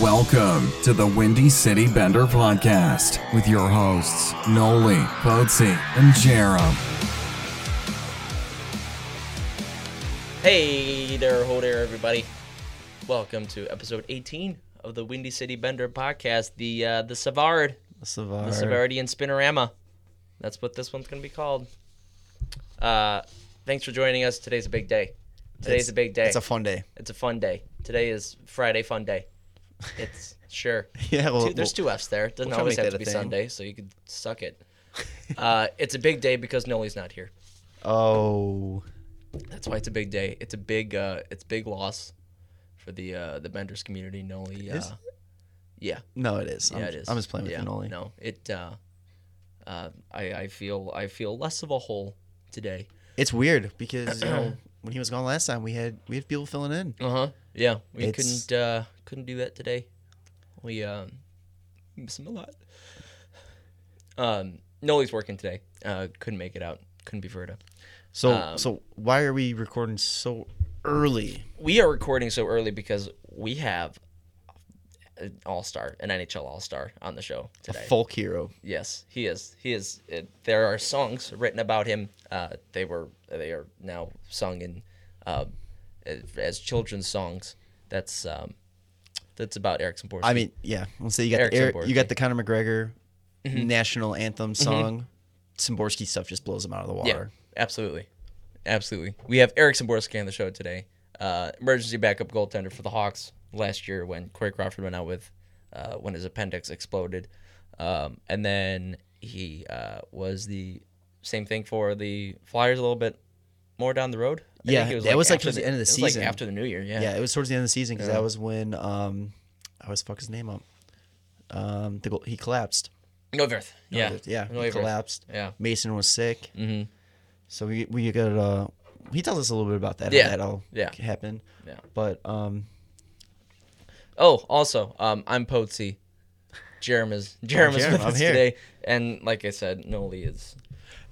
Welcome to the Windy City Bender podcast with your hosts, Noli, Poetzy, and Jarom. Hey there, ho there, everybody. Welcome to episode 18 of the Windy City Bender podcast, the uh, the Savard, the Savard. Savardian Spinorama. That's what this one's gonna be called. Uh, thanks for joining us. Today's a big day. Today's It's- a big day. It's a fun day. It's a fun day. Today is Friday Fun Day. It's sure. Yeah, well, Two- there's two F's there. It doesn't we'll always have to be thing. Sunday, so you could suck it. Uh, it's a big day because Noli's not here. Oh, That's why it's a big day. It's a big uh it's big loss for the uh the Benders community. Noli uh yeah. no, it is. Yeah, I'm, it is. I'm just playing with yeah, you, Noli. No, it uh uh I I feel I feel less of a hole today. It's weird because you know when he was gone last time, we had we had people filling in. Uh-huh. Yeah, we It's- couldn't uh couldn't do that today. We um miss him a lot. Um Noli's working today. Uh couldn't make it out. Couldn't be Verda. So Um, so why are we recording so early? we are recording so early because we have an all-star, an NHL all-star on the show today. A folk hero. Yes, he is. He is. It, there are songs written about him. Uh, they were. They are now sung in uh, as children's songs. That's um, that's about Eric Semborski. I mean, yeah. Let's say you got Eric the, Eric, you got the Conor McGregor Mm-hmm. national anthem song. Semborski stuff just blows him out of the water. yeah, absolutely, absolutely. We have Eric Semborski on the show today. Uh, emergency backup goaltender for the Hawks last year when Corey Crawford went out with uh, when his appendix exploded, um, and then he uh, was the same thing for the Flyers a little bit more down the road. I Yeah, think that was, like, towards the end of the it was, season. like after the New Year. Yeah, Yeah. it was towards the end of the season because Yeah. that was when um, I always fuck his name up. Um, the he collapsed. Neuvirth. Yeah, yeah, he collapsed. Yeah. Mason was sick. Mm-hmm. So we we got uh he tells us a little bit about that. Yeah. How that all Yeah. happened. Yeah. But um Oh, also, um, I'm Poetzy. Jarom is Jarom is Jarom, with I'm us here. today, and like I said, Noli is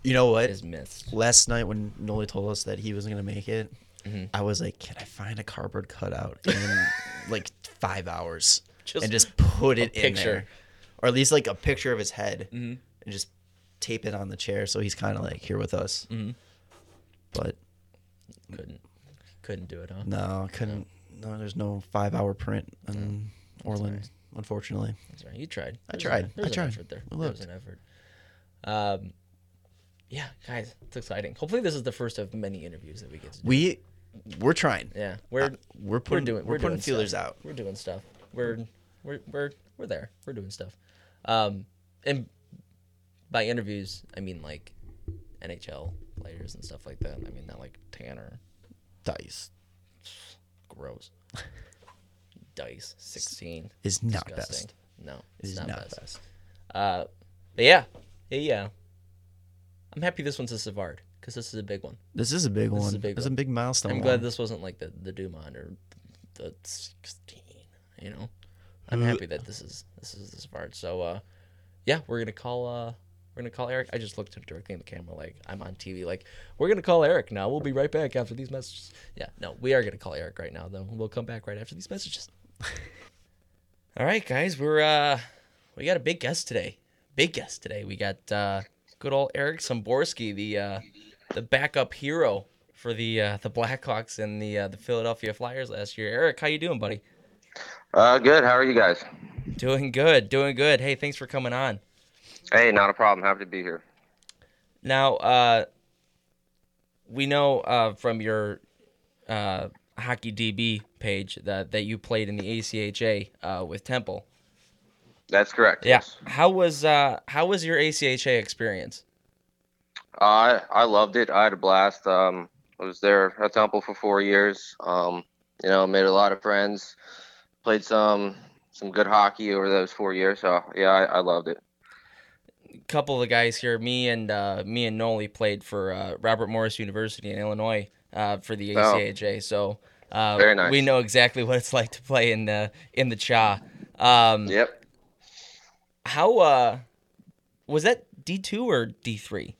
you know what? is missed. Last night when Noli told us that he wasn't gonna make it, Mm-hmm. I was like, Can I find a cardboard cutout in like five hours Just and just put it in picture. there? Or at least like a picture of his head Mhm. and just tape it on the chair so he's kinda like here with us. Mhm. But couldn't couldn't do it, huh? no, couldn't no, there's no five hour print on Orland, right. unfortunately. That's right. You tried. I tried. An, I an tried. effort there. There was an effort. Um, yeah, guys, it's exciting. Hopefully, this is the first of many interviews that we get to do. We we're trying. yeah, we're Uh, we're putting we're doing we're, we're, putting doing feelers stuff. out. We're doing stuff. We're we're we're we're there. We're doing stuff. Um, and by interviews, I mean like NHL players and stuff like that. I mean not like Tanner. Dice Gross. Dice sixteen. is not Disgusting. best. No, It it's is not, best. best. Uh, but yeah, yeah, yeah. I'm happy this one's a Savard because this is a big one. This is a big one. This is a big one. a big milestone. I'm one. glad this wasn't like the the Dumont or the 16. You know, I'm happy that this is this is the Savard. So uh, yeah, we're gonna call uh we're gonna call Eric. I just looked directly in the camera like I'm on TV. Like we're gonna call Eric now. We'll be right back after these messages. Yeah, no, we are gonna call Eric right now though. We'll come back right after these messages. All right, guys, we're uh we got a big guest today. Big guest today. We got uh good old Eric Semborski, the uh the backup hero for the uh the Blackhawks and the uh, the Philadelphia Flyers last year. Eric, how you doing, buddy? Uh, good. How are you guys? Doing good, doing good. Hey, thanks for coming on. Hey, not a problem. Happy to be here. Now, uh we know uh from your uh hockey DB page that that you played in the ACHA uh with Temple. That's correct. Yeah. Yes. How was uh how was your ACHA experience? I I loved it. I had a blast. Um, I was there at Temple for four years. Um, you know, made a lot of friends. Played some some good hockey over those four years. So yeah, I, I loved it. A couple of the guys here, me and uh, me and Noli played for uh, Robert Morris University in Illinois uh, for the Oh. ACHA. So uh, Very nice. we know exactly what it's like to play in the in the Cha. Um, Yep. How uh, was that D two or D three?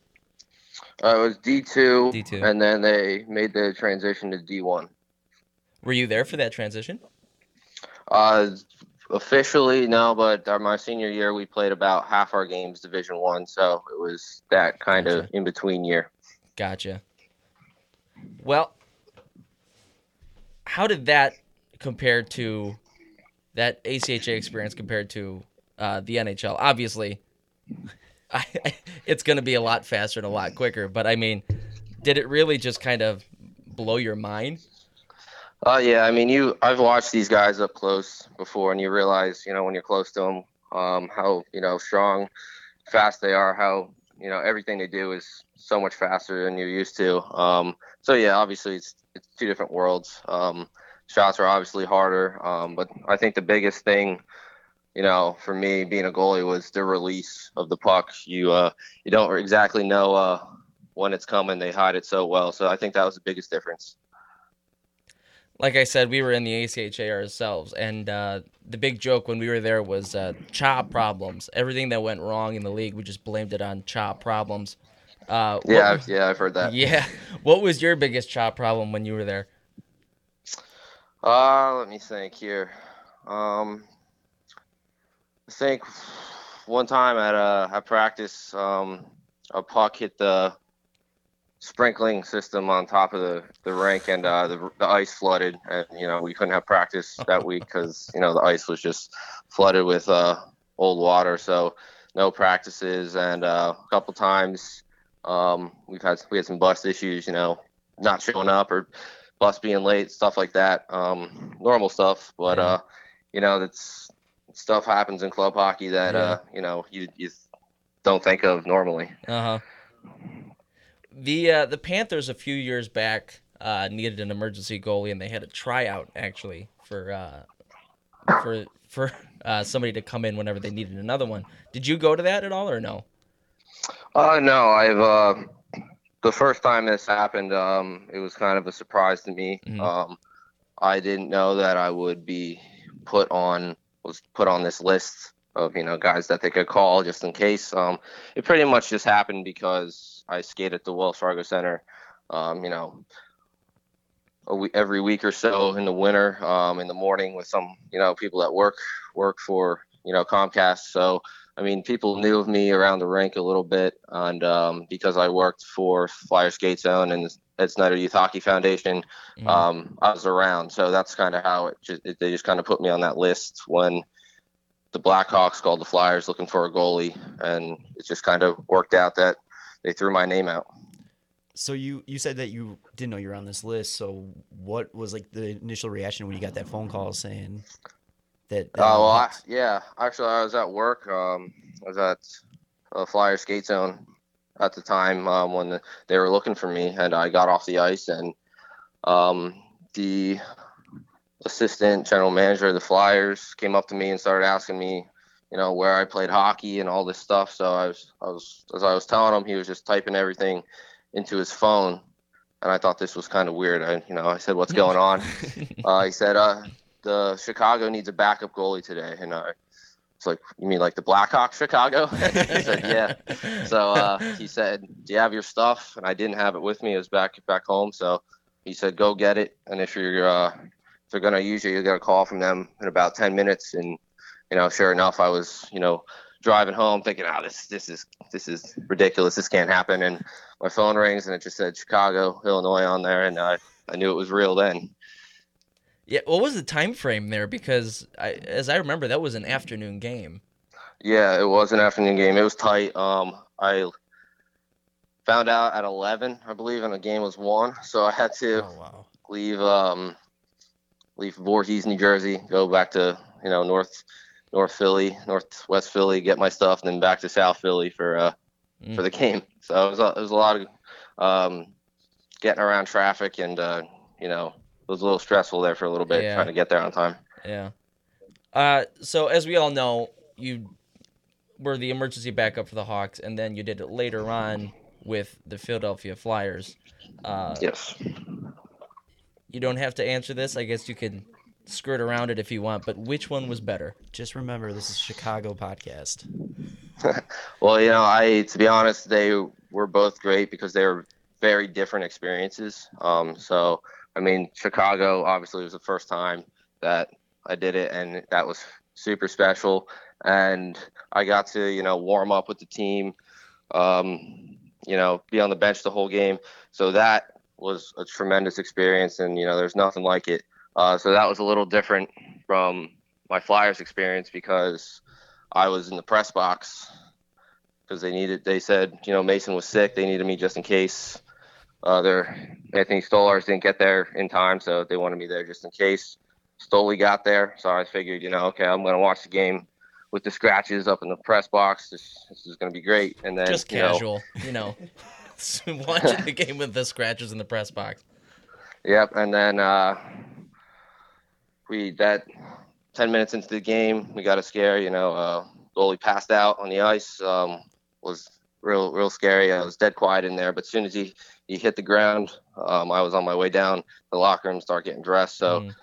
Uh, it was D two, D2. and then they made the transition to D one. Were you there for that transition? Uh, Officially, no, but our, my senior year, we played about half our games Division One, so it was that kind of in between year. Gotcha. Well, how did that compare to that ACHA experience compared to uh, the NHL? Obviously, it's going to be a lot faster and a lot quicker. But I mean, did it really just kind of blow your mind? Uh, yeah, I mean, you. I've watched these guys up close before, and you realize, you know, when you're close to them, um, how you know strong, fast they are. How you know everything they do is so much faster than you're used to. Um, so yeah, obviously it's it's two different worlds. Um, shots are obviously harder, um, but I think the biggest thing, you know, for me being a goalie was the release of the puck. You uh, you don't exactly know uh, when it's coming. They hide it so well. So I think that was the biggest difference. Like I said, we were in the ACHA ourselves, and uh, the big joke when we were there was uh, chop problems. Everything that went wrong in the league, we just blamed it on chop problems. Uh, Yeah, was- yeah, I've heard that. Yeah. What was your biggest chop problem when you were there? Uh, let me think here. Um, think one time at uh at practice, um, a puck hit the sprinkling system on top of the, the rink, and uh, the the ice flooded, and you know we couldn't have practice that week because you know the ice was just flooded with uh old water, so no practices, and uh, a couple times um we've had we had some bus issues, you know, not showing up or bus being late, stuff like that. Um, normal stuff, but uh, you know, that's stuff happens in club hockey that Yeah. uh, you know, you you don't think of normally. Uh huh. The uh, the Panthers a few years back uh, needed an emergency goalie, and they had a tryout actually for uh, for for uh, somebody to come in whenever they needed another one. Did you go to that at all, or no? Uh, no, I've uh, the first time this happened, um, it was kind of a surprise to me. Mhm. Um, I didn't know that I would be put on was put on this list of you know guys that they could call just in case. Um, it pretty much just happened because I skate at the Wells Fargo Center. Um, you know, every week or so in the winter, um, in the morning with some you know people that work work for you know Comcast. So I mean, people knew of me around the rink a little bit, and um, because I worked for Flyer Skate Zone and Ed Snider Youth Hockey Foundation, Mhm. um, I was around. So that's kind of how it, just, it. They just kind of put me on that list when the Blackhawks called the Flyers looking for a goalie, and it just kind of worked out that they threw my name out. So you you said that you didn't know you were on this list. So what was like the initial reaction when you got that phone call saying that? that Oh well, I, yeah. Actually, I was at work. Um, I was at a Flyer Skate Zone at the time um, when they were looking for me, and I got off the ice, and um, the assistant general manager of the Flyers came up to me and started asking me, you know, where I played hockey and all this stuff. So I was, I was, as I was telling him, he was just typing everything into his phone, and I thought this was kind of weird. I, you know, I said, "What's going on?" uh, he said, uh, "The Chicago needs a backup goalie today," and I was like, "You mean like the Blackhawks, Chicago?" he said, "Yeah." So uh, he said, "Do you have your stuff?" And I didn't have it with me. It was back back home. So he said, "Go get it." And if you're uh, if they're gonna use you, you get a call from them in about ten minutes. And you know, sure enough, I was you know driving home thinking, "Oh, this this is this is ridiculous. This can't happen." And my phone rings and it just said Chicago, Illinois on there, and I I knew it was real then. Yeah. What was the time frame there? Because I, as I remember, that was an afternoon game. Yeah, it was an afternoon game. It was tight. Um, I found out at 11, I believe, and the game was won. So I had to Oh wow. leave um, leave Voorhees, New Jersey, go back to you know North North Philly, Northwest Philly, get my stuff, and then back to South Philly for uh Mm. for the game. So it was a, it was a lot of um, getting around traffic, and uh, you know it was a little stressful there for a little bit Yeah. trying to get there on time. Yeah. Uh, so as we all know, you were the emergency backup for the Hawks, and then you did it later on with the Philadelphia Flyers. Uh, Yes. You don't have to answer this. I guess you can skirt around it if you want. But which one was better? Just remember, this is Chicago podcast. Well, you know, I to be honest, they were both great because they were very different experiences. Um, so, I mean, Chicago obviously was the first time that I did it, and that was super special. And I got to you know warm up with the team, um, you know, be on the bench the whole game. So that was a tremendous experience, and you know, there's nothing like it. Uh, so that was a little different from my Flyers experience because I was in the press box because they needed. They said, you know, Mason was sick. They needed me just in case. Uh, their Anthony Stolarz didn't get there in time, so they wanted me there just in case. Stoli got there, so I figured, you know, okay, I'm gonna watch the game with the scratches up in the press box. This, this is gonna be great. And then Just you know, casual, you know. Watching the game with the scratches in the press box. Yep, and then uh, we that ten minutes into the game, we got a scare. You know, uh, goalie passed out on the ice. Um, was real real scary. I was dead quiet in there, but as soon as he he hit the ground, um, I was on my way down the locker room, start getting dressed. So Mm.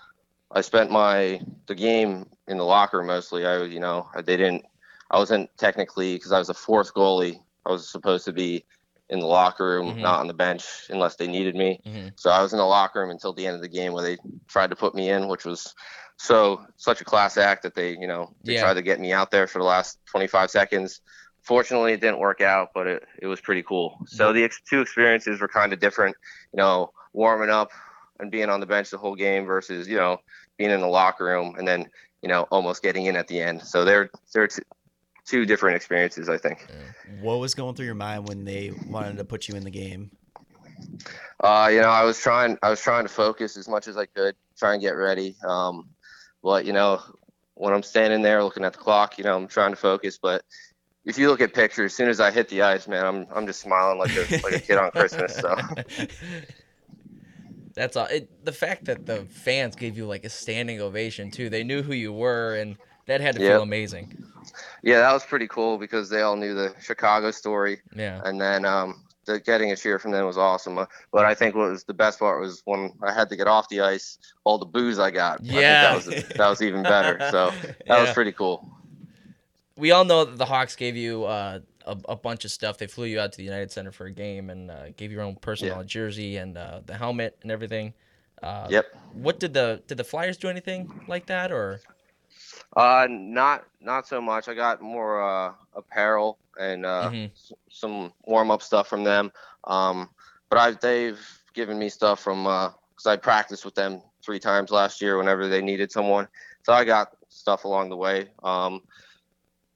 I spent my the game in the locker room mostly. I was, you know, they didn't. I wasn't technically because I was a fourth goalie. I was supposed to be in the locker room, Mhm. not on the bench unless they needed me. Mhm. So I was in the locker room until the end of the game where they tried to put me in, which was so such a class act that they, you know, they Yeah. tried to get me out there for the last 25 seconds. Fortunately, it didn't work out, but it, it was pretty cool. So the ex- two experiences were kind of different, you know, warming up and being on the bench the whole game versus, you know, being in the locker room and then, you know, almost getting in at the end. So they're they're t- two different experiences, I think. What was going through your mind when they wanted to put you in the game? Uh, you know, I was trying. I was trying to focus as much as I could, try and get ready. Um, but you know, when I'm standing there looking at the clock, you know, I'm trying to focus. But if you look at pictures, as soon as I hit the ice, man, I'm I'm just smiling like a like a kid on Christmas. So That's all. It, the fact that the fans gave you like a standing ovation too. They knew who you were, and that had to Yep. feel amazing. yeah, that was pretty cool because they all knew the Chicago story, Yeah. and then um, the, getting a cheer from them was awesome. Uh, But I think what was the best part was when I had to get off the ice, all the booze I got. I think Yeah. that was that was even better. So that was pretty cool. We all know that the Hawks gave you uh, a, a bunch of stuff. They flew you out to the United Center for a game and uh, gave you your own personal Yeah. jersey and uh, the helmet and everything. Uh, Yep. What did the did the Flyers do anything like that or? Uh, not not so much. I got more uh, apparel and uh, Mhm. s- some warm up stuff from them. Um, but I they've given me stuff from because I practiced with them three times last year whenever they needed someone. So I got stuff along the way um,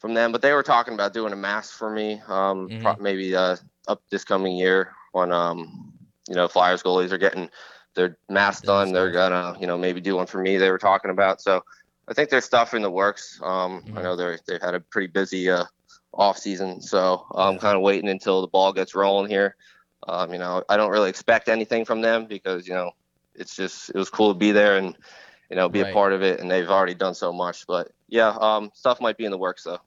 from them. But they were talking about doing a mask for me, um, Mhm. pro- maybe uh, up this coming year when um, you know Flyers goalies are getting their masks Yeah, done. They're gonna you know maybe do one for me. They were talking about so. I think there's stuff in the works. Um, Mhm. I know they're they've had a pretty busy uh, off season, so I'm kind of waiting until the ball gets rolling here. Um, you know, I don't really expect anything from them because you know it's just it was cool to be there and you know be Right. a part of it, and they've already done so much. But yeah, um, stuff might be in the works though.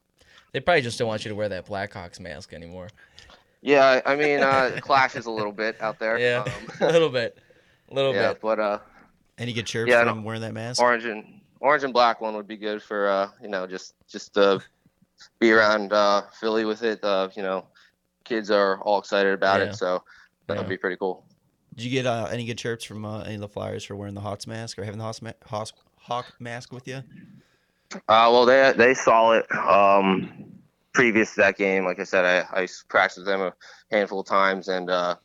They probably just don't want you to wear that Blackhawks mask anymore. Yeah, I mean, uh, clashes a little bit out there. Yeah, Um, a little bit, a little yeah, bit. but uh, And you get chirps Yeah, I from wearing that mask? orange and orange and black one would be good for uh, you know just just to be around uh, Philly with it. Uh, you know, kids are all excited about Yeah. it, so that Yeah. would be pretty cool. Did you get uh, any good chirps from uh, any of the Flyers for wearing the Hawks mask or having the Hawks ma- Hawks, Hawk mask with you? Uh, well, they they saw it um, previous to that game. Like I said, I, I practiced with them a handful of times, and uh,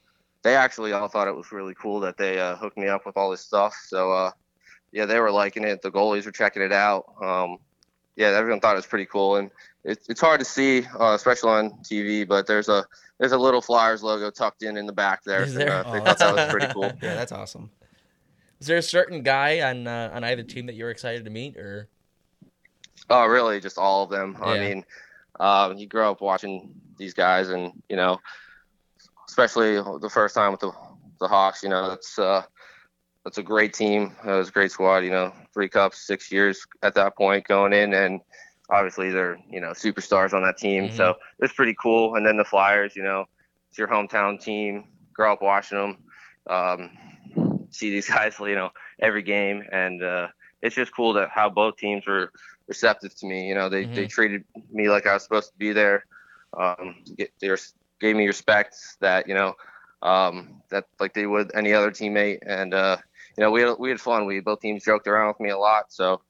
they actually all thought it was really cool that they uh, hooked me up with all this stuff. So uh, yeah, they were liking it. The goalies were checking it out. Um, yeah, everyone thought it was pretty cool, and it's it's hard to see, uh, especially on TV. But there's a there's a little Flyers logo tucked in in the back there. Is there? Uh, they Oh, thought that was pretty cool. Yeah, that's awesome. Is there a certain guy on uh, on either team that you're excited to meet, or Oh, really? Just all of them. I mean, um, you grow up watching these guys, and you know, especially the first time with the the Hawks. You know, that's uh, that's a great team. It was a great squad. You know, three cups, six years at that point going in, and obviously they're you know superstars on that team. Mhm. So it's pretty cool. And then the Flyers. You know, it's your hometown team. Grow up watching them. Um, see these guys, you know, every game, and uh, it's just cool that how both teams were receptive to me. You know, they, they Mhm. treated me like I was supposed to be there. Um, get, they gave me respect that you know um, that like they would any other teammate, and uh, you know we had, we had fun. We both teams joked around with me a lot, so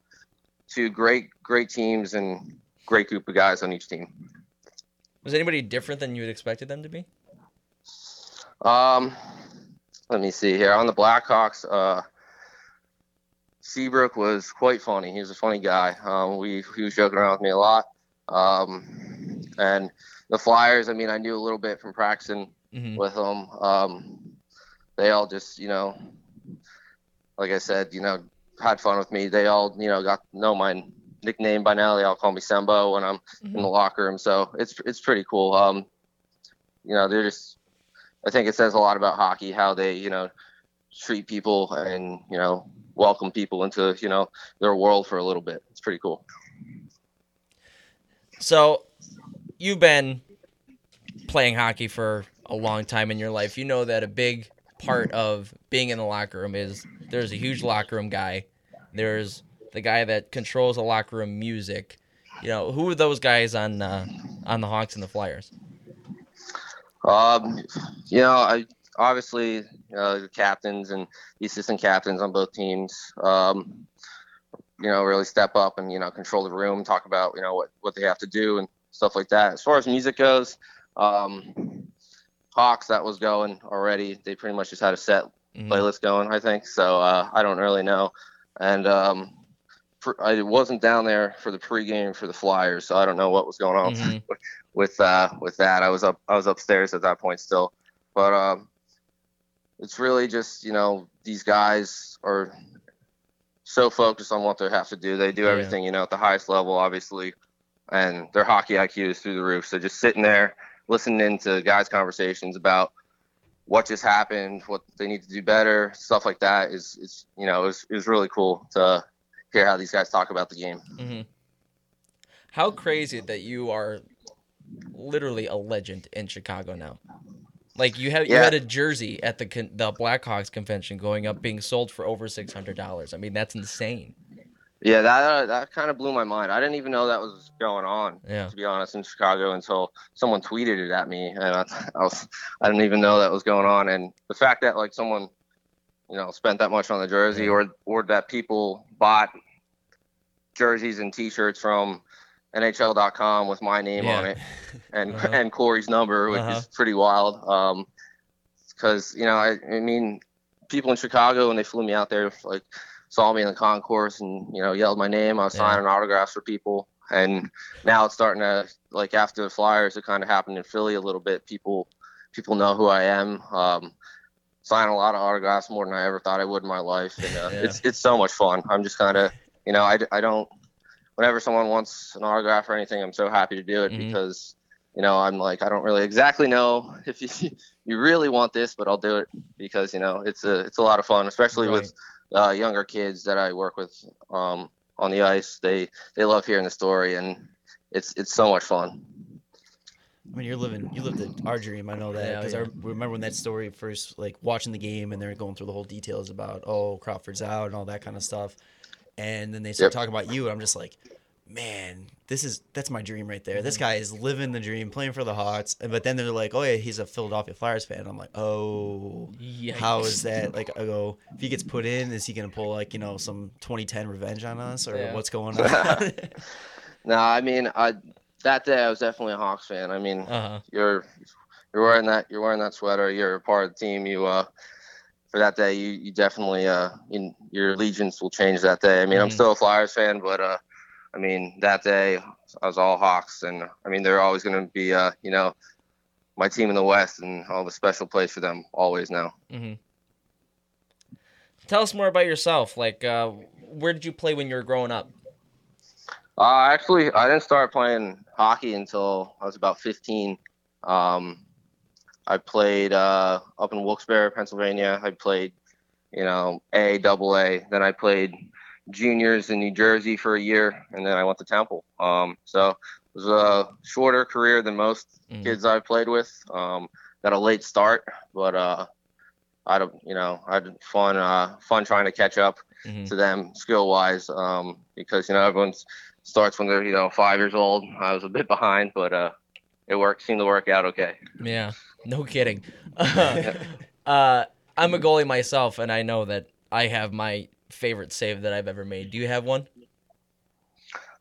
two great great teams and great group of guys on each team. Was anybody different than you had expected them to be? Um, let me see here on the Blackhawks. Uh, Seabrook was quite funny. He was a funny guy. Um, we he was joking around with me a lot. Um, and the Flyers. I mean, I knew a little bit from practicing Mhm. with them. Um, they all just, you know, like I said, you know, had fun with me. They all, you know, got know my nickname by now. They all call me Sembo when I'm in the locker room. So it's it's pretty cool. Um, you know, they're just. I think it says a lot about hockey how they, you know, treat people and you know welcome people into you know their world for a little bit. It's pretty cool. So, you've been playing hockey for a long time in your life. You know that a big part of being in the locker room is there's a huge locker room guy. There's the guy that controls the locker room music. You know, who are those guys on uh, on the Hawks and the Flyers? Um, you know, I obviously uh, the captains and the assistant captains on both teams. Um, you know, really step up and you know control the room, talk about you know what what they have to do and stuff like that. As far as music goes, um, Hawks that was going already. They pretty much just had a set Mhm. playlist going, I think. So uh, I don't really know, and um, I wasn't down there for the pregame for the Flyers, so I don't know what was going on Mhm. with uh with that. I was up I was upstairs at that point still. But um it's really just, you know, these guys are so focused on what they have to do. They do Yeah. everything, you know, at the highest level obviously. And their hockey IQ is through the roof. So just sitting there listening to guys' conversations about what just happened, what they need to do better, stuff like that is is you know, it was, it was really cool to hear how these guys talk about the game. hmm How crazy that you are literally a legend in Chicago now. Like you have you had a jersey at the con- the Blackhawks convention going up being sold for over six hundred dollars. I mean that's insane. Yeah, that uh, that kind of blew my mind. I didn't even know that was going on. Yeah. To be honest, in Chicago until someone tweeted it at me, and I, I was I didn't even know that was going on. And the fact that like someone, you know, spent that much on the jersey, or or that people bought jerseys and T-shirts from NHL.com with my name on it and Uh-huh. and Corey's number, which Uh-huh. is pretty wild. Um, because you know, I, I mean, people in Chicago when they flew me out there, like saw me in the concourse and you know yelled my name. I was Yeah. signing autographs for people, and now it's starting to like after the Flyers, it kind of happened in Philly a little bit. People people know who I am. Um, sign a lot of autographs more than I ever thought I would in my life, and uh, Yeah. it's it's so much fun. I'm just kind of you know I, I don't whenever someone wants an autograph or anything, I'm so happy to do it Mhm. because you know I'm like I don't really exactly know if you you really want this, but I'll do it because you know it's a it's a lot of fun, especially with uh, younger kids that I work with um, on the ice. They they love hearing the story, and it's it's so much fun. I mean, you're living, you lived the, our dream. I know that Yeah, because yeah. I remember when that story first, like watching the game, and they're going through the whole details about, oh, Crawford's out and all that kind of stuff, and then they start Yep. talking about you, and I'm just like, man, this is that's my dream right there. Mm-hmm. This guy is living the dream, playing for the Hawks, but then they're like, oh yeah, he's a Philadelphia Flyers fan. I'm like, oh, how Yikes. is that? Like, I go, if he gets put in, is he gonna pull like you know some 2010 revenge on us, or Yeah. what's going on? No, I mean I that day I was definitely a Hawks fan. I mean Uh-huh. you're you're wearing that you're wearing that sweater. You're a part of the team. You uh for that day you you definitely uh in, your allegiance will change that day. I mean I'm Mhm. still a Flyers fan, but uh I mean that day I was all Hawks, and I mean they're always going to be uh you know my team in the West and all the special place for them always now. Mm-hmm. Tell us more about yourself. Like, uh, where did you play when you were growing up? Uh, actually, I didn't start playing hockey until I was about 15. Um, I played uh, up in Wilkes-Barre, Pennsylvania. I played, you know, A, double A. Then I played juniors in New Jersey for a year, and then I went to Temple. Um, so it was a shorter career than most Mhm. kids I played with. Um, got a late start, but uh, I don't, you know, I had fun, uh, fun trying to catch up Mhm. to them skill wise um, because you know everyone starts when they're you know five years old. I was a bit behind, but uh, it worked. Seemed to work out okay. Yeah, no kidding. uh, I'm a goalie myself, and I know that I have my favorite save that I've ever made. Do you have one?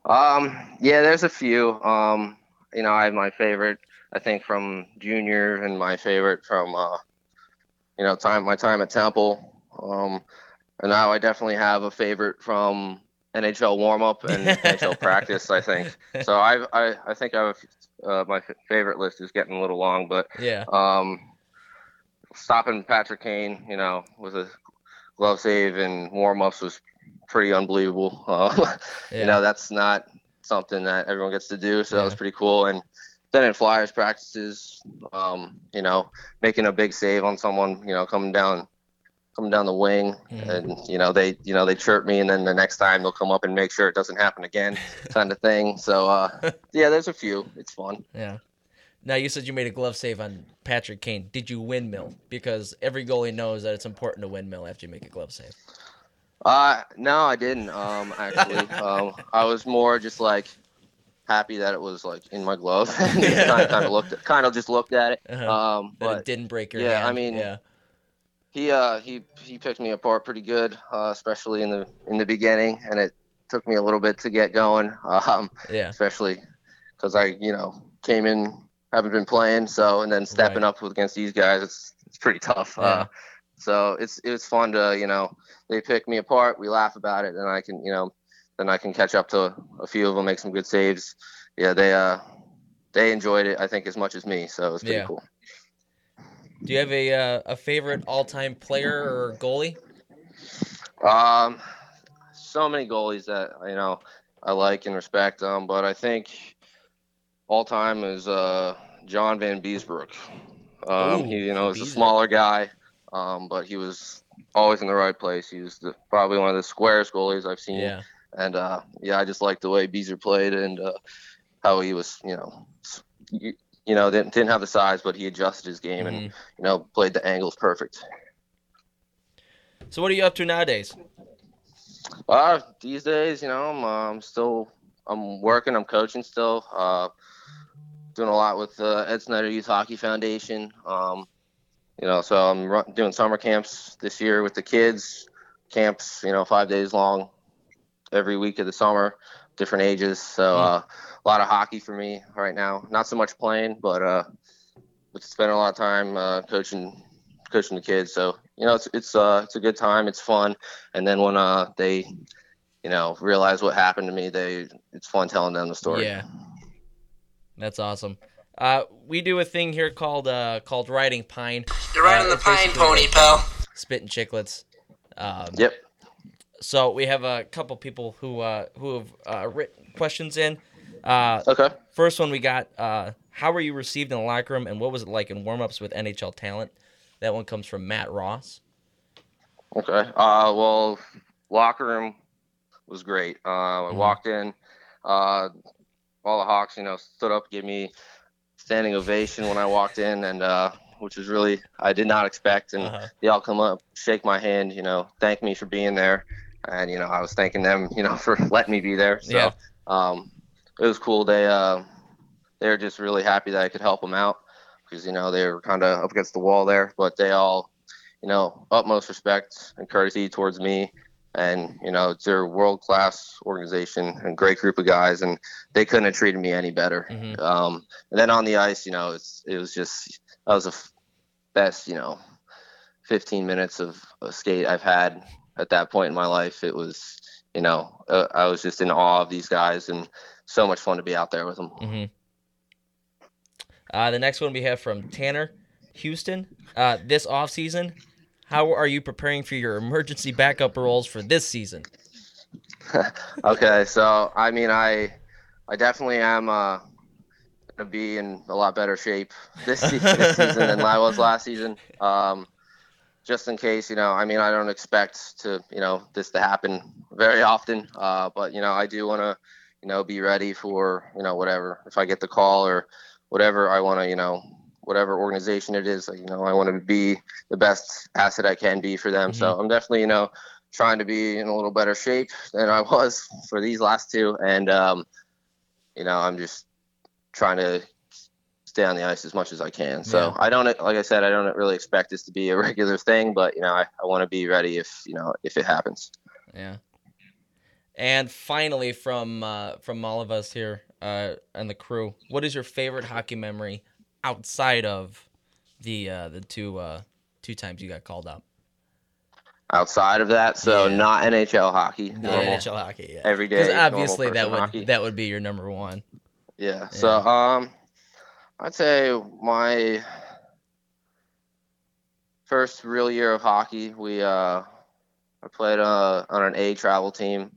Um, yeah, there's a few. Um, you know, I have my favorite, I think, from junior, and my favorite from, uh, you know, time my time at Temple. Um, and now I definitely have a favorite from NHL warm up and NHL practice. I think so. I I, I think I have uh, my favorite list is getting a little long, but Yeah. um, stopping Patrick Kane, you know, with a glove save and warm ups was pretty unbelievable. Uh, Yeah. You know, that's not something that everyone gets to do, so that was pretty cool. And then in Flyers practices, um, you know, making a big save on someone, you know, coming down. Coming down the wing, Mhm. and you know they, you know they chirp me, and then the next time they'll come up and make sure it doesn't happen again, kind of thing. So uh, yeah, there's a few. It's fun. Yeah. Now you said you made a glove save on Patrick Kane. Did you windmill? Because every goalie knows that it's important to windmill after you make a glove save. Uh, no, I didn't. Um, actually, um, I was more just like happy that it was like in my glove, and kind of, kind of looked, at, kind of just looked at it. Uh-huh. Um, that it but didn't break your yeah, I mean- yeah. He, uh, he, he picked me apart pretty good, uh, especially in the in the beginning, and it took me a little bit to get going. Um, Yeah. especially because I, you know, came in, haven't been playing, so and then stepping Right. up against these guys, it's it's pretty tough. Yeah. Uh, so it's it's fun to you know they pick me apart, we laugh about it, and I can you know then I can catch up to a few of them, make some good saves. Yeah, they uh they enjoyed it I think as much as me, so it was pretty Yeah. cool. Do you have a uh, a favorite all time player or goalie? Um, so many goalies that you know I like and respect. Um, but I think all time is uh John Vanbiesbrouck. Um, Ooh, he you know is a smaller guy, um, but he was always in the right place. He was the, probably one of the squarest goalies I've seen. Yeah. And uh, yeah, I just liked the way Beezer played and uh, how he was, you know, you, know, didn't, didn't have the size, but he adjusted his game and Mhm. you know played the angles perfect. So what are you up to nowadays? Uh, these days, you know, I'm, uh, I'm still, I'm working, I'm coaching still. Uh, doing a lot with uh, Ed Snider Youth Hockey Foundation. Um, you know, so I'm run, doing summer camps this year with the kids. Camps, you know, five days long, every week of the summer, different ages. So uh, a lot of hockey for me right now. Not so much playing, but uh, but spending a lot of time uh, coaching, coaching the kids. So you know, it's it's uh, it's a good time. It's fun and then when uh they you know realize what happened to me they it's fun telling them the story Yeah. That's awesome. Uh, we do a thing here called uh, called riding pine. You're riding Uh, the pine pony, like pal. Spitting Chiclets. Um, yep So we have a couple people who uh, who have uh, written questions in. Uh, okay first one we got: uh, How were you received in the locker room, and what was it like in warm-ups with NHL talent? That one comes from Matt Ross. okay uh well locker room was great uh i Mhm. walked in uh all the hawks you know stood up gave me standing ovation when i walked in and uh which was really i did not expect and Uh-huh. they all come up shake my hand you know thank me for being there and you know i was thanking them you know for letting me be there. So Yeah. um it was cool. They uh they were just really happy that i could help them out because you know they were kind of up against the wall there but they all you know utmost respect and courtesy towards me. And you know it's a world class organization and great group of guys and they couldn't have treated me any better. Mhm. um and then on the ice you know it's it was just that was the f- best you know 15 minutes of, of skate I've had at that point in my life. It was, you know, uh, I was just in awe of these guys and so much fun to be out there with them. Mm-hmm. Uh, the next one we have from Tanner Houston. Uh, this off season, how are you preparing for your emergency backup roles for this season? okay, so I mean, I, I definitely am uh, gonna be in a lot better shape this, se- this season than I was last season. Um, just in case, you know, I mean, I don't expect to, you know, this to happen very often, uh, but you know, I do want to, you know, be ready for, you know, whatever. If I get the call or whatever, I want to, you know, whatever organization it is, you know, I want to be the best asset I can be for them. So I'm definitely, you know, trying to be in a little better shape than I was for these last two, and um, you know, I'm just trying to stay on the ice as much as I can. So Yeah. I don't, like I said, I don't really expect this to be a regular thing, but you know, I, I want to be ready if you know if it happens. Yeah. And finally, from uh, from all of us here uh, and the crew, what is your favorite hockey memory outside of the uh, the two uh, two times you got called up? Outside of that, so Yeah. not NHL hockey. Not normal, NHL hockey. Yeah. every day. Because obviously that would hockey. that would be your number one. Yeah. So um, I'd say my first real year of hockey, we uh, I played uh, on an A travel team.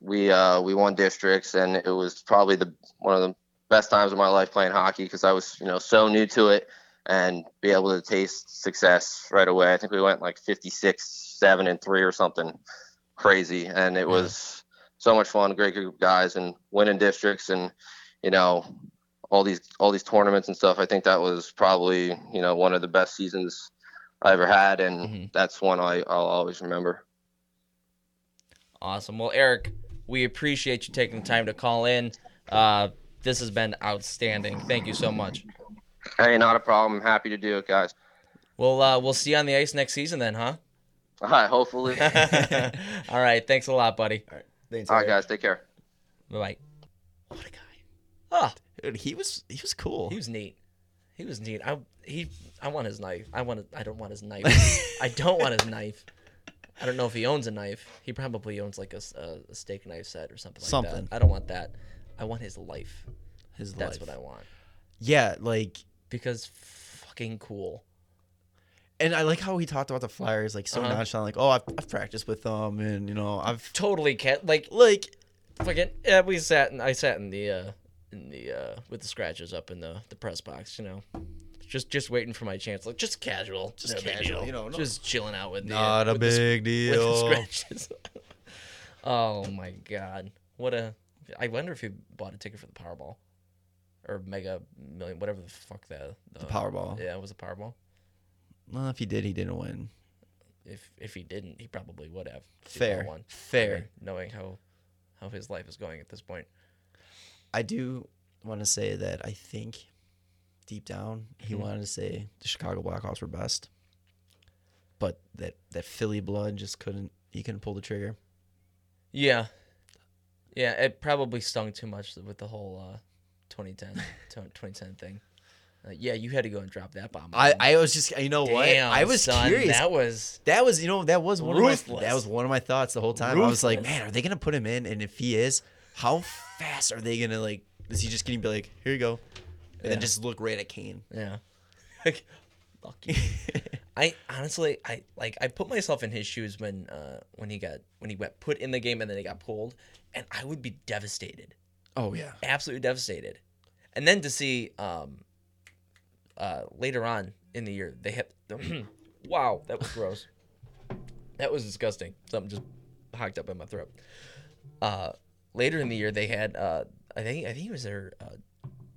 We uh, we won districts, and it was probably the one of the best times of my life playing hockey because I was you know so new to it and be able to taste success right away. I think we went like 56, seven and three or something crazy, and it was so much fun. Great group of guys and winning districts and you know all these all these tournaments and stuff. I think that was probably you know one of the best seasons I ever had, and Mhm. that's one I, I'll always remember. Awesome. Well, Eric, we appreciate you taking the time to call in. Uh, this has been outstanding. Thank you so much. Hey, not a problem. Happy to do it, guys. We'll uh, we'll see you on the ice next season then, huh? All right, hopefully. All All right. Thanks a lot, buddy. Thanks, All right guys, take care. Bye bye. What a guy. Oh, Dude, he was he was cool. he was neat. He was neat. I he I want his knife. I want. I don't want his knife. I don't want his knife. I don't know if he owns a knife. He probably owns like a, a steak knife set or something like Something. that. I don't want that. I want his life. His life That's life. what I want. Yeah, like Because fucking cool. and I like how he talked about the Flyers like so Uh-huh. nonchalant, like, oh, I've, I've practiced with them, and you know, I've Totally cat like like, fucking yeah. We sat. and I sat in the uh in the uh with the scratches up in the the press box. You know. Just, just waiting for my chance, like just casual, Just no casual, deal. you know, no- just chilling out with the, not a with the s- big with deal. the scratches. oh my god, what a! I wonder if he bought a ticket for the Powerball, or Mega Million, whatever the fuck that. The Powerball. Yeah, it was a Powerball. Well, if he did, he didn't win. If if he didn't, he probably would have. if he Fair, bought one. fair. knowing how how his life is going at this point. I do want to say that I think deep down he Mhm. wanted to say the Chicago Blackhawks were best, but that that Philly blood just couldn't. He couldn't pull the trigger. Yeah, yeah, it probably stung too much with the whole uh, 2010 2010 thing. Uh, yeah, you had to go and drop that bomb. I. I was just you know what I was son, curious. That was That was, you know, that was one of my that was one of my thoughts the whole time. I was like, man, are they gonna put him in? And if he is, how fast are they gonna like? Is he just gonna be like, here you go, and Yeah. then just look right at Kane? yeah. Fuck you. I honestly, I like, I put myself in his shoes when, uh, when he got when he got put in the game and then he got pulled, and I would be devastated. oh yeah, absolutely devastated. And then to see um uh later on in the year they hit wow, that was gross. that was disgusting. Something just hocked up in my throat. Uh later in the year they had uh I think I think he was their uh,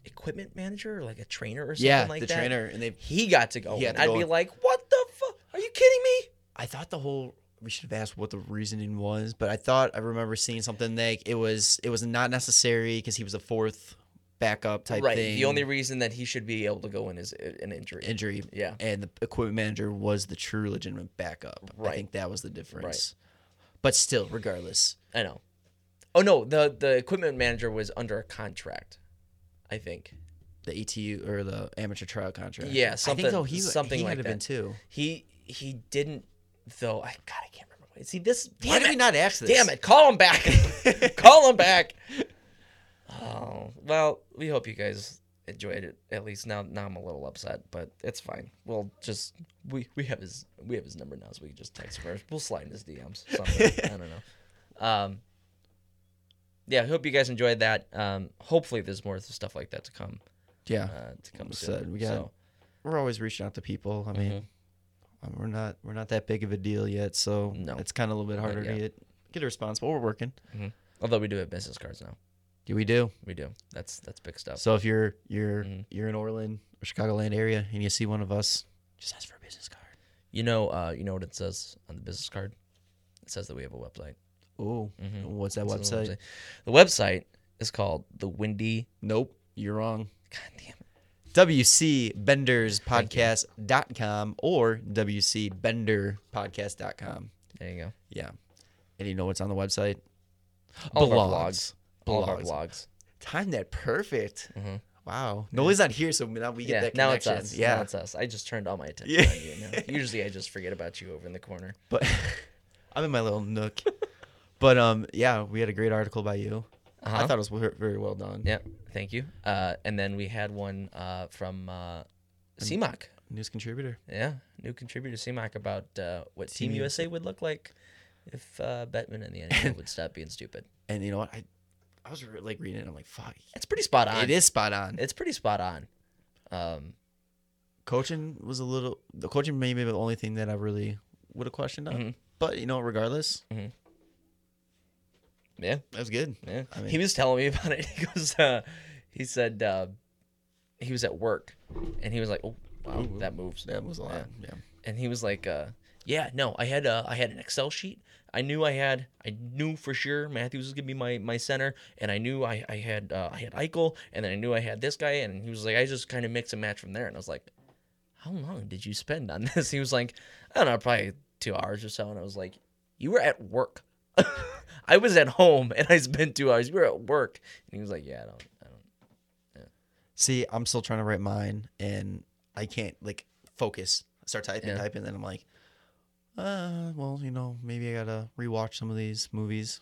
equipment manager or like a trainer or something yeah, like the that. trainer, and they. He got to go. To I'd go. be like, "What the fuck? Are you kidding me?" I thought the whole we should have asked what the reasoning was, but I thought I remember seeing something like it was it was not necessary because he was a fourth backup type right. thing. The only reason that he should be able to go in is uh, an injury. injury, Yeah. and the equipment manager was the true legitimate backup. Right. I think that was the difference. Right. But still, regardless, I know. Oh no, the the equipment manager was under a contract. I think the ETU or the amateur trial contract. Yeah, I something- think though he something he like might have been too. he he didn't though. I God, I can't remember. See this? Damn Why it! did we not ask this? Damn it! Call him back. Call him back. Oh well, we hope you guys enjoyed it. At least now, now I'm a little upset, but it's fine. We'll just we we have his we have his number now, so we can just text him. or We'll slide in his DMs. Something. I don't know. Um. Yeah, I hope you guys enjoyed that. Um, hopefully, there's more stuff like that to come. Yeah, Uh, to come I soon. we got- So, we're always reaching out to people. I mean, Mhm. um, we're not we're not that big of a deal yet, so No. it's kind of a little bit harder to get get a response. But we're working. although we do have business cards now, Yeah, we do. we do. That's that's big stuff. So if you're you're Mhm. you're in Orland or Chicagoland area and you see one of us, just ask for a business card. You know, uh, you know what it says on the business card? It says that we have a website. Ooh, Mhm. what's that website? The website is called the Windy. Nope, you're wrong. God damn it! WCBenderspodcast.com or WCBenderpodcast.com. There you go. Yeah. And you know what's on the website? All Blogs. vlogs. All our Blogs. Time that perfect. Mhm. Wow. Noli's not here, so now we get Yeah, that now it's us. Yeah. Now it's us. I just turned all my attention Yeah. on you now. Usually I just forget about you over in the corner. but I'm in my little nook. but um, yeah, we had a great article by you. Uh-huh. I thought it was very well done. Yeah, thank you. Uh, and then we had one uh, from uh, CMAC. News contributor. Yeah, new contributor CMAC about uh, what Team, Team USA would look like if uh, Bettman and the NHL would stop being stupid. And you know what? I I was re- like reading it. I'm like, fuck. It's pretty spot on. It is spot on. It's pretty spot on. Um, coaching was a little. The coaching may be the only thing that I really would have questioned on. Mhm. But you know, regardless, yeah, that was good. yeah. I mean- he was telling me about it. He goes, uh, he said uh, he was at work, and he was like, "Oh, wow, Ooh, that moves." That was a lot. Yeah. Yeah. and he was like, uh, "Yeah, no, I had uh, I had an Excel sheet. I knew I had, I knew for sure Matthews was gonna be my, my center, and I knew I, I had uh, I had Eichel, and then I knew I had this guy, and he was like, I just kind of mix and match from there, and I was like, how long did you spend on this? He was like, I don't know, probably two hours or so, and I was like, you were at work. I was at home and I spent two hours. You were at work, and he was like, yeah, I don't, I don't. See, I'm still trying to write mine, and I can't like focus. I start typing, Yeah. typing, then I'm like, uh, well, you know, maybe I gotta rewatch some of these movies.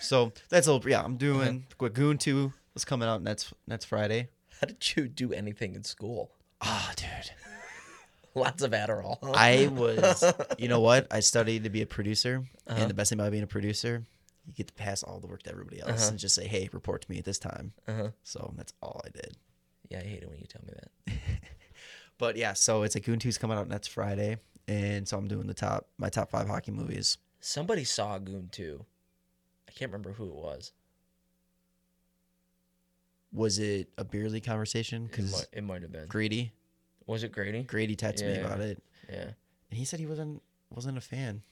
So that's a yeah. I'm doing Goon Two is coming out next next Friday. How did you do anything in school? Ah, dude. Lots of Adderall. I was, you know what? I studied to be a producer, Uh-huh. and the best thing about being a producer, you get to pass all the work to everybody else Uh-huh. and just say, "Hey, report to me at this time." Uh-huh. So that's all I did. Yeah, I hate it when you tell me that. But yeah, so it's a Goon Two's coming out next Friday, and so I'm doing the top my top five hockey movies. Somebody saw Goon 2. I can't remember who it was. Was it a beer league conversation? It Because might, it might have been. Grady, Was it Grady? Grady texted me Yeah. about it, Yeah. and he said he wasn't wasn't a fan.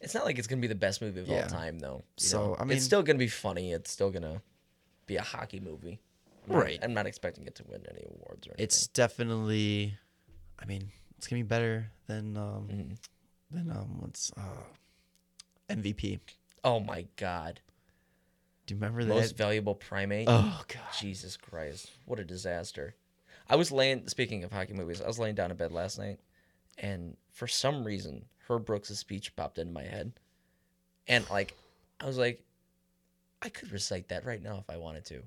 It's not like it's gonna be the best movie of Yeah. all time, though. you So, know? I mean- it's still gonna be funny. It's still gonna be a hockey movie. I'm not- Right. I'm not expecting it to win any awards or anything. It's definitely, I mean, it's gonna be better than um Mhm. than um what's uh MVP. Oh my god. Do you remember that? Most valuable primate. oh god. Jesus Christ. What a disaster. I was laying speaking of hockey movies, I was laying down in bed last night and for some reason Herb Brooks' speech popped into my head. And like I was like, I could recite that right now if I wanted to.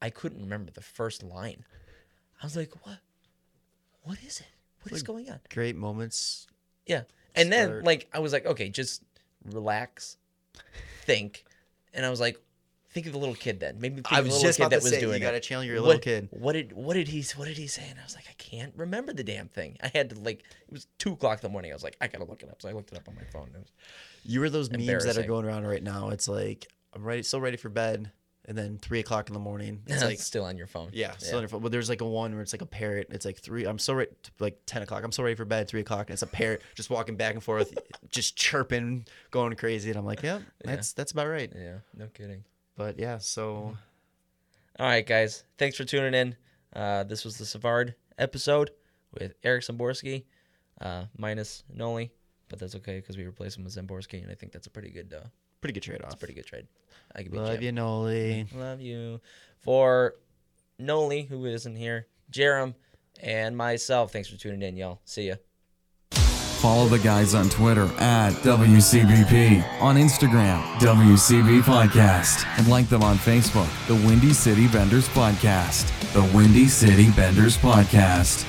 I couldn't remember the first line. I was like, what? What is it? What is Like- going on? Great moments. Yeah. And then like I was like, okay, just relax, think. And I was like, think of the little kid then. Maybe think I of the was little just kid about that to was say doing you gotta channel your what, little kid. What did what did he what did he say? And I was like, I can't remember the damn thing. I had to like it was two o'clock in the morning. I was like, I gotta look it up. So I looked it up on my phone. It was, You were those memes that are Embarrassing. going around right now. It's like I'm ready, still ready for bed, and then three o'clock in the morning. It's like still on your phone. yeah, still on your phone. But there's like a one where it's like a parrot. It's like three. I'm so ready, like ten o'clock. I'm so ready for bed. Three o'clock, and it's a parrot just walking back and forth, just chirping, going crazy. And I'm like, yep, that's that's about right. Yeah, no kidding. But yeah, so All right, guys. Thanks for tuning in. Uh, this was the Savard episode with Eric Semborski, uh, minus Noli, but that's okay because we replaced him with Semborski, and I think that's a pretty good, uh, pretty good trade off. It's a pretty good trade. I could be Love you, Noli. Love you. For Noli, who isn't here, Jarom, and myself, thanks for tuning in, y'all. See ya. Follow the guys on Twitter at WCBP, on Instagram, WCB Podcast, and like them on Facebook, the Windy City Benders Podcast. The Windy City Benders Podcast.